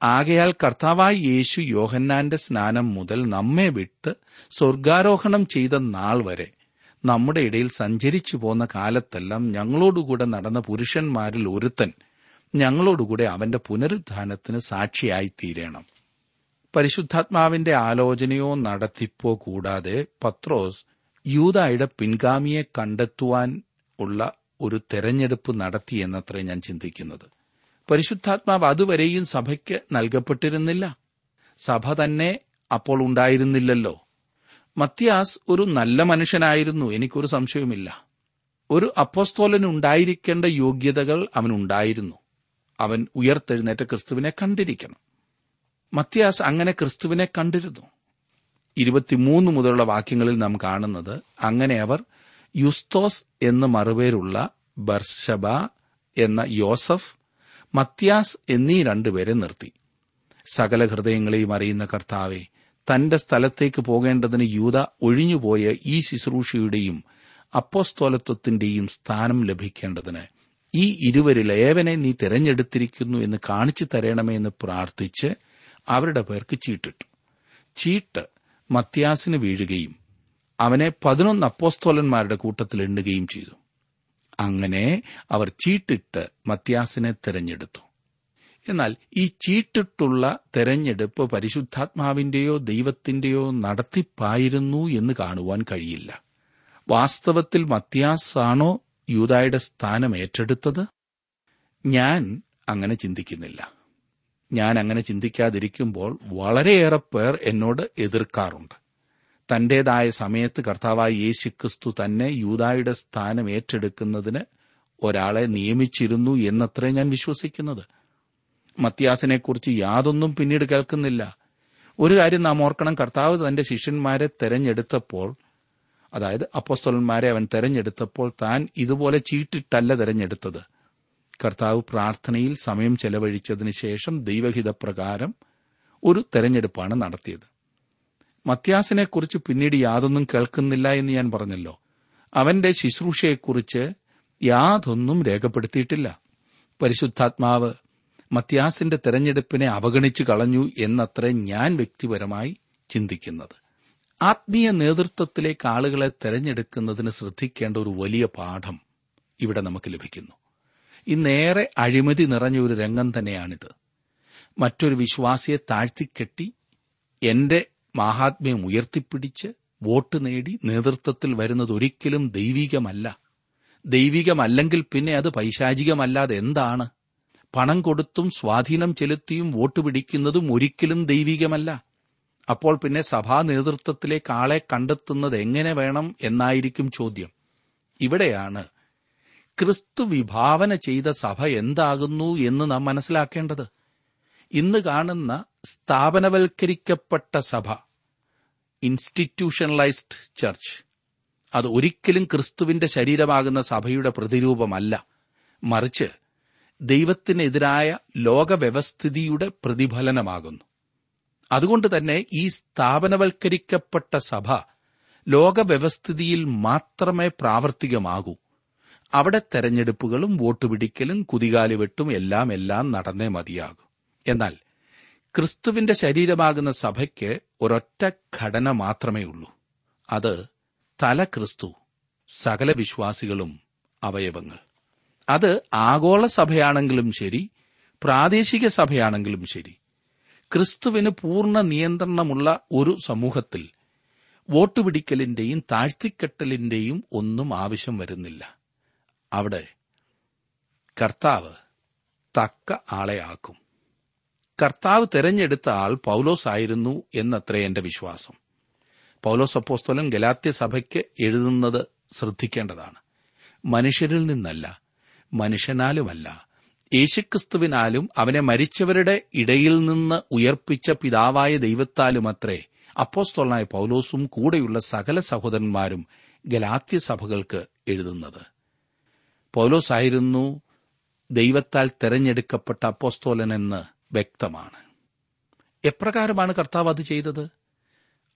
ആകയാൽ കർത്താവായി യേശു യോഹന്നാന്റെ സ്നാനം മുതൽ നമ്മെ വിട്ട് സ്വർഗാരോഹണം ചെയ്ത നാൾ വരെ നമ്മുടെ ഇടയിൽ സഞ്ചരിച്ചു പോന്ന കാലത്തെല്ലാം ഞങ്ങളോടുകൂടെ നടന്ന പുരുഷന്മാരിൽ ഒരുത്തൻ ഞങ്ങളോടുകൂടെ അവന്റെ പുനരുദ്ധാനത്തിന് സാക്ഷിയായി തീരണം പരിശുദ്ധാത്മാവിന്റെ ആലോചനയോ നടത്തിപ്പോ കൂടാതെ പത്രോസ് യൂതായുടെ പിൻഗാമിയെ കണ്ടെത്തുവാൻ ഉള്ള ഒരു തെരഞ്ഞെടുപ്പ് നടത്തിയെന്നത്രേ ഞാൻ ചിന്തിക്കുന്നത്. പരിശുദ്ധാത്മാവ് അതുവരെയും സഭയ്ക്ക് നൽകപ്പെട്ടിരുന്നില്ല. സഭ തന്നെ അപ്പോൾ ഉണ്ടായിരുന്നില്ലല്ലോ. മത്യാസ് ഒരു നല്ല മനുഷ്യനായിരുന്നു എനിക്കൊരു സംശയവുമില്ല. ഒരു അപ്പോസ്തോലന് ഉണ്ടായിരിക്കേണ്ട യോഗ്യതകൾ അവനുണ്ടായിരുന്നു അവൻ ഉയർത്തെഴുന്നേറ്റ ക്രിസ്തുവിനെ കണ്ടിരിക്കണം. മത്യാസ് അങ്ങനെ ക്രിസ്തുവിനെ കണ്ടിരുന്നു. ഇരുപത്തിമൂന്ന് മുതലുള്ള വാക്യങ്ങളിൽ നാം കാണുന്നത് അങ്ങനെ അവർ യുസ്തോസ് എന്ന് മറുപേരുള്ള ബർഷബ എന്ന യോസഫ് മത്യാസ് എന്നീ രണ്ടുപേരെ നിർത്തി. സകല ഹൃദയങ്ങളെയും അറിയുന്ന കർത്താവെ തന്റെ സ്ഥലത്തേക്ക് പോകേണ്ടതിന് യൂത ഒഴിഞ്ഞുപോയ ഈ ശുശ്രൂഷയുടെയും അപ്പോസ്തോലത്വത്തിന്റെയും സ്ഥാനം ലഭിക്കേണ്ടതിന് ഈ ഇരുവരിൽ ഏവനെ നീ തിരഞ്ഞെടുത്തിരിക്കുന്നു എന്ന് കാണിച്ചു തരണമേ എന്ന് പ്രാർത്ഥിച്ച് അവരുടെ പേർക്ക് ചീട്ടിട്ടു. ചീട്ട് മത്യാസിന് വീഴുകയും അവനെ പതിനൊന്ന് അപ്പോസ്തോലന്മാരുടെ കൂട്ടത്തിൽ എണ്ണുകയും ചെയ്തു. അങ്ങനെ അവർ ചീട്ടിട്ട് മത്യാസിനെ തിരഞ്ഞെടുത്തു. എന്നാൽ ഈ ചീട്ടിട്ടുള്ള തെരഞ്ഞെടുപ്പ് പരിശുദ്ധാത്മാവിന്റെയോ ദൈവത്തിന്റെയോ നടത്തിപ്പായിരുന്നു എന്ന് കാണുവാൻ കഴിയില്ല. വാസ്തവത്തിൽ മത്യാസാണോ യൂതായുടെ സ്ഥാനം ഏറ്റെടുത്തത്? ഞാൻ അങ്ങനെ ചിന്തിക്കുന്നില്ല. ഞാൻ അങ്ങനെ ചിന്തിക്കാതിരിക്കുമ്പോൾ വളരെയേറെ പേർ എന്നോട് എതിർക്കാറുണ്ട്. തന്റേതായ സമയത്ത് കർത്താവായ യേശു ക്രിസ്തു തന്നെ യൂതായുടെ സ്ഥാനം ഏറ്റെടുക്കുന്നതിന് ഒരാളെ നിയമിച്ചിരുന്നു എന്നത്രേ ഞാൻ വിശ്വസിക്കുന്നത്. മത്യാസിനെക്കുറിച്ച് യാതൊന്നും പിന്നീട് കേൾക്കുന്നില്ല. ഒരു കാര്യം നാം ഓർക്കണം കർത്താവ് തന്റെ ശിഷ്യന്മാരെ തെരഞ്ഞെടുത്തപ്പോൾ അതായത് അപ്പോസ്തലന്മാരെ അവൻ തെരഞ്ഞെടുത്തപ്പോൾ താൻ ഇതുപോലെ ചീട്ടിട്ടല്ല തെരഞ്ഞെടുത്തത്. കർത്താവ് പ്രാർത്ഥനയിൽ സമയം ചെലവഴിച്ചതിന് ശേഷം ദൈവഹിതപ്രകാരം ഒരു തെരഞ്ഞെടുപ്പാണ് നടത്തിയത്. മത്യാസിനെക്കുറിച്ച് പിന്നീട് യാതൊന്നും കേൾക്കുന്നില്ല എന്ന് ഞാൻ പറഞ്ഞല്ലോ. അവന്റെ ശുശ്രൂഷയെക്കുറിച്ച് യാതൊന്നും രേഖപ്പെടുത്തിയിട്ടില്ല. പരിശുദ്ധാത്മാവ് മത്യാസിന്റെ തെരഞ്ഞെടുപ്പിനെ അവഗണിച്ചു കളഞ്ഞു എന്നത്ര ഞാൻ വ്യക്തിപരമായി ചിന്തിക്കുന്നത്. ആത്മീയ നേതൃത്വത്തിലേക്ക് ആളുകളെ തെരഞ്ഞെടുക്കുന്നതിന് ശ്രദ്ധിക്കേണ്ട ഒരു വലിയ പാഠം ഇവിടെ നമുക്ക് ലഭിക്കുന്നു. ഇന്നേറെ അഴിമതി നിറഞ്ഞ ഒരു രംഗം തന്നെയാണിത്. മറ്റൊരു വിശ്വാസിയെ താഴ്ത്തിക്കെട്ടി എന്റെ മാഹാത്മ്യം ഉയർത്തിപ്പിടിച്ച് വോട്ട് നേടി നേതൃത്വത്തിൽ വരുന്നത് ഒരിക്കലും ദൈവികമല്ല. ദൈവികമല്ലെങ്കിൽ പിന്നെ അത് പൈശാചികമല്ലാതെ എന്താണ്? പണം കൊടുത്തും സ്വാധീനം ചെലുത്തിയും വോട്ട് പിടിക്കുന്നതും ഒരിക്കലും ദൈവികമല്ല. അപ്പോൾ പിന്നെ സഭാ നേതൃത്വത്തിലേക്ക് ആളെ കണ്ടെത്തുന്നത് എങ്ങനെ വേണം എന്നായിരിക്കും ചോദ്യം. ഇവിടെയാണ് ക്രിസ്തു വിഭാവന ചെയ്ത സഭ എന്താകുന്നു എന്ന് നാം മനസ്സിലാക്കേണ്ടത്. ഇന്ന് കാണുന്ന സ്ഥാപനവൽക്കരിക്കപ്പെട്ട സഭ ഇൻസ്റ്റിറ്റ്യൂഷണലൈസ്ഡ് ചർച്ച് അത് ഒരിക്കലും ക്രിസ്തുവിന്റെ ശരീരമാകുന്ന സഭയുടെ പ്രതിരൂപമല്ല. മറിച്ച് ദൈവത്തിനെതിരായ ലോകവ്യവസ്ഥിതിയുടെ പ്രതിഫലനമാകുന്നു. അതുകൊണ്ട് തന്നെ ഈ സ്ഥാപനവൽക്കരിക്കപ്പെട്ട സഭ ലോകവ്യവസ്ഥിതിയിൽ മാത്രമേ പ്രാവർത്തികമാകൂ. അവിടെ തെരഞ്ഞെടുപ്പുകളും വോട്ടുപിടിക്കലും കുതികാലുവെട്ടും എല്ലാം എല്ലാം നടന്നേ മതിയാകൂ. എന്നാൽ ക്രിസ്തുവിന്റെ ശരീരമാകുന്ന സഭയ്ക്ക് ഒരൊറ്റ ഘടന മാത്രമേ ഉള്ളൂ അത് തല ക്രിസ്തു സകല വിശ്വാസികളും അവയവങ്ങൾ. അത് ആഗോള സഭയാണെങ്കിലും ശരി പ്രാദേശിക സഭയാണെങ്കിലും ശരി. ക്രിസ്തുവിന് പൂർണ നിയന്ത്രണമുള്ള ഒരു സമൂഹത്തിൽ വോട്ട് പിടിക്കലിന്റെയും താഴ്ത്തിക്കെട്ടലിന്റെയും ഒന്നും ആവശ്യം വരുന്നില്ല. അവിടെ കർത്താവ് തക്ക ആളെയാക്കും കർത്താവ് തെരഞ്ഞെടുത്ത ആൾ പൗലോസ് ആയിരുന്നു എന്നത്രേ എന്റെ വിശ്വാസം. പൗലോസ് അപ്പോസ്തലൻ ഗലാത്യ സഭയ്ക്ക് എഴുതുന്നത് ശ്രദ്ധിക്കേണ്ടതാണ്. മനുഷ്യരിൽ നിന്നല്ല മനുഷ്യനാലുമല്ല യേശുക്രിസ്തുവിനാലും അവനെ മരിച്ചവരുടെ ഇടയിൽ നിന്ന് ഉയർപ്പിച്ച പിതാവായ ദൈവത്താലുമത്രേ അപ്പോസ്തോളനായ പൌലോസും കൂടെയുള്ള സകല സഹോദരന്മാരും ഗലാത്യ സഭകൾക്ക് എഴുതുന്നത്. പൗലോസ് ആയിരുന്നു ദൈവത്താൽ തെരഞ്ഞെടുക്കപ്പെട്ട അപ്പോസ്തോലനെന്ന് വ്യക്തമാണ്. എപ്രകാരമാണ് കർത്താവ് അത് ചെയ്തത്?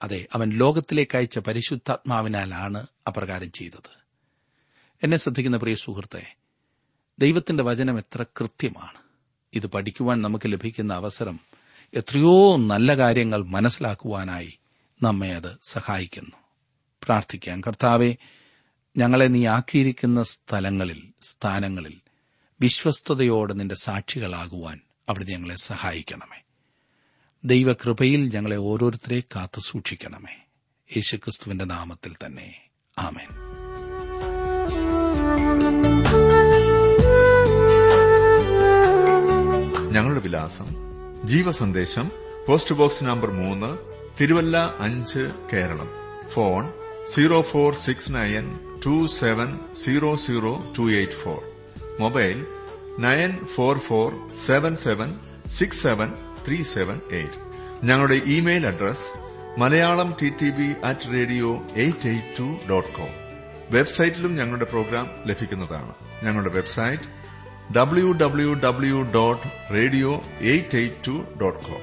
അതെ അവൻ ലോകത്തിലേക്ക് അയച്ച പരിശുദ്ധാത്മാവിനാലാണ് അപ്രകാരം ചെയ്തത്. എന്നെ ശ്രദ്ധിക്കുന്ന പ്രിയ സുഹൃത്തെ ദൈവത്തിന്റെ വചനം എത്ര കൃത്യമാണ്. ഇത് പഠിക്കുവാൻ നമുക്ക് ലഭിക്കുന്ന അവസരം എത്രയോ നല്ല കാര്യങ്ങൾ മനസ്സിലാക്കുവാനായി നമ്മെ അത് സഹായിക്കുന്നു. പ്രാർത്ഥിക്കാം. കർത്താവെ ഞങ്ങളെ നീ ആക്കിയിരിക്കുന്ന സ്ഥലങ്ങളിൽ സ്ഥാനങ്ങളിൽ വിശ്വസ്തയോടെ നിന്റെ സാക്ഷികളാകുവാൻ അവിടെ ഞങ്ങളെ സഹായിക്കണമേ. ദൈവകൃപയിൽ ഞങ്ങളെ ഓരോരുത്തരെ കാത്തു സൂക്ഷിക്കണമേ. യേശുക്രിസ്തുവിന്റെ നാമത്തിൽ തന്നെ. ആമേൻ. ഞങ്ങളുടെ വിലാസം ജീവസന്ദേശം പോസ്റ്റ് ബോക്സ് നമ്പർ മൂന്ന് തിരുവല്ല അഞ്ച് Keralam. Phone zero four six nine two seven zero zero two eight four. Mobile nine four four seven seven six seven three seven eight. ഞങ്ങളുടെ email address Malayalam T T B at radio eight eight two dot com. വെബ്സൈറ്റിലും ഞങ്ങളുടെ programme ലഭിക്കുന്നതാണ്. ഞങ്ങളുടെ website W W W dot radio eight eight two dot com.